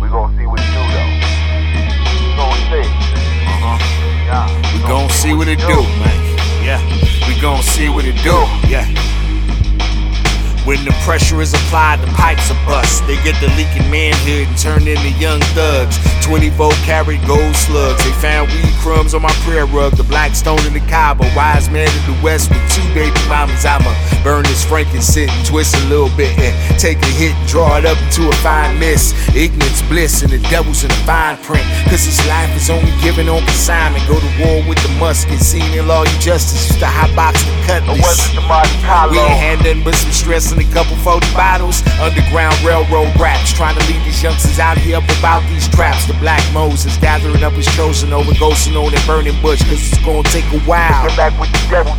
We gon' see what it do though. We gonna see. Uh-huh. Yeah. We, see what it do, man. Yeah. We gonna see what it do. Yeah. When the pressure is applied, the pipes are bust. They get the leaking manhood and turn into young thugs. 24 karat gold slugs. They found weed crumbs on my prayer rug. The black stone in the Kaaba. Wise man in the west with two baby mamas. I'ma burn this frankincense and twist a little bit and take a hit and draw it up into a fine mist. Ignorance, bliss, and the devil's in the fine print. Cause this life is only given on consignment. Go to war with the musket. Seen in law, you justice. Used to hot box the cutlass. wasn't the Monte Carlo. We ain't had nothing but some stress and a couple 40 bottles. Underground railroad raps. Trying to lead these youngsters out here up about these traps. The black Moses gathering up his chosen over ghosting on that burning bush. Cause it's gonna take a while. Get back with the devil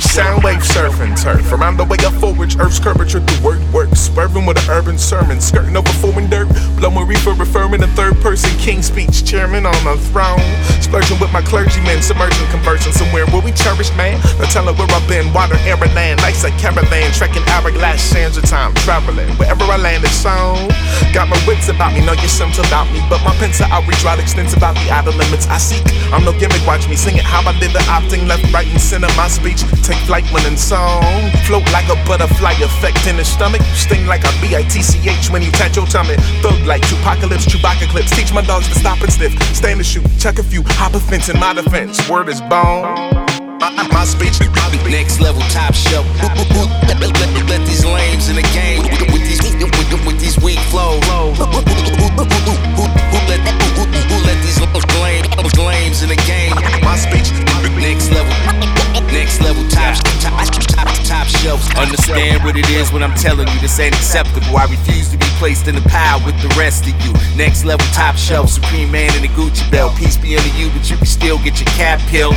Soundwave surfing turf around the way of forage, Earth's curvature through word work. Swerving with an urban sermon, skirting over foreign dirt. Blowing reefer, referring to third person, king speech, chairman on a throne. Splurging with my clergymen, submerging, conversing somewhere where we cherish man. No telling where I've been, water, air, and land. Life's a caravan, trekking hourglass sands of time, traveling. Wherever I land, it's on. Got my wits about me, know your sims about me. But my pencil outreach route extends about the outer limits I seek. I'm no gimmick, watch me sing it how I did the opting left, right, and center. My speech take flight when in song. Float like a butterfly, effect in the stomach. Sting like a B-I-T-C-H when you touch your tummy. Thug like Tupacalypse, Chewbacca clips. Teach my dogs to stop and sniff. Stand and shoot, chuck a few, hop a fence in my defense. Word is bone. My, my speech, next level top shelf. Let these lames Understand what it is when I'm telling you this ain't acceptable. I refuse to be placed in the pile with the rest of you. Next level top shelf, supreme man in the Gucci belt. Peace be unto you, but you can still get your cap peeled.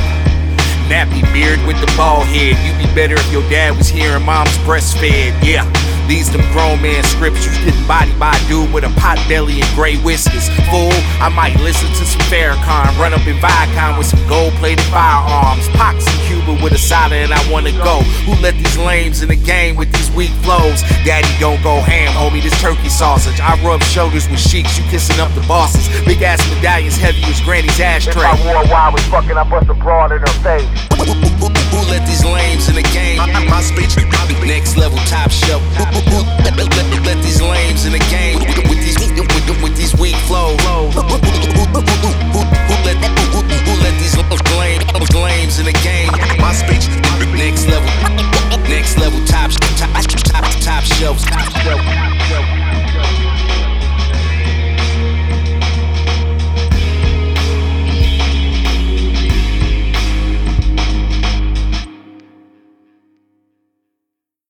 Nappy beard with the bald head. You'd be better if your dad was here and mom's breastfed. Yeah, these them grown man scriptures getting bodied by a dude with a pot belly and gray whiskers. Fool, I might listen to some Farrakhan, run up in Viacom with some gold plated firearms. Pox in Cuba with a soda and I wanna go. Who let these lames in the game with these weak flows? Daddy don't go ham, homie, this turkey sausage. I rub shoulders with sheiks, you kissing up the bosses. Big ass medallions heavy as granny's If ashtray. I wore a wide was fucking, I bust a broad in her face. yourself.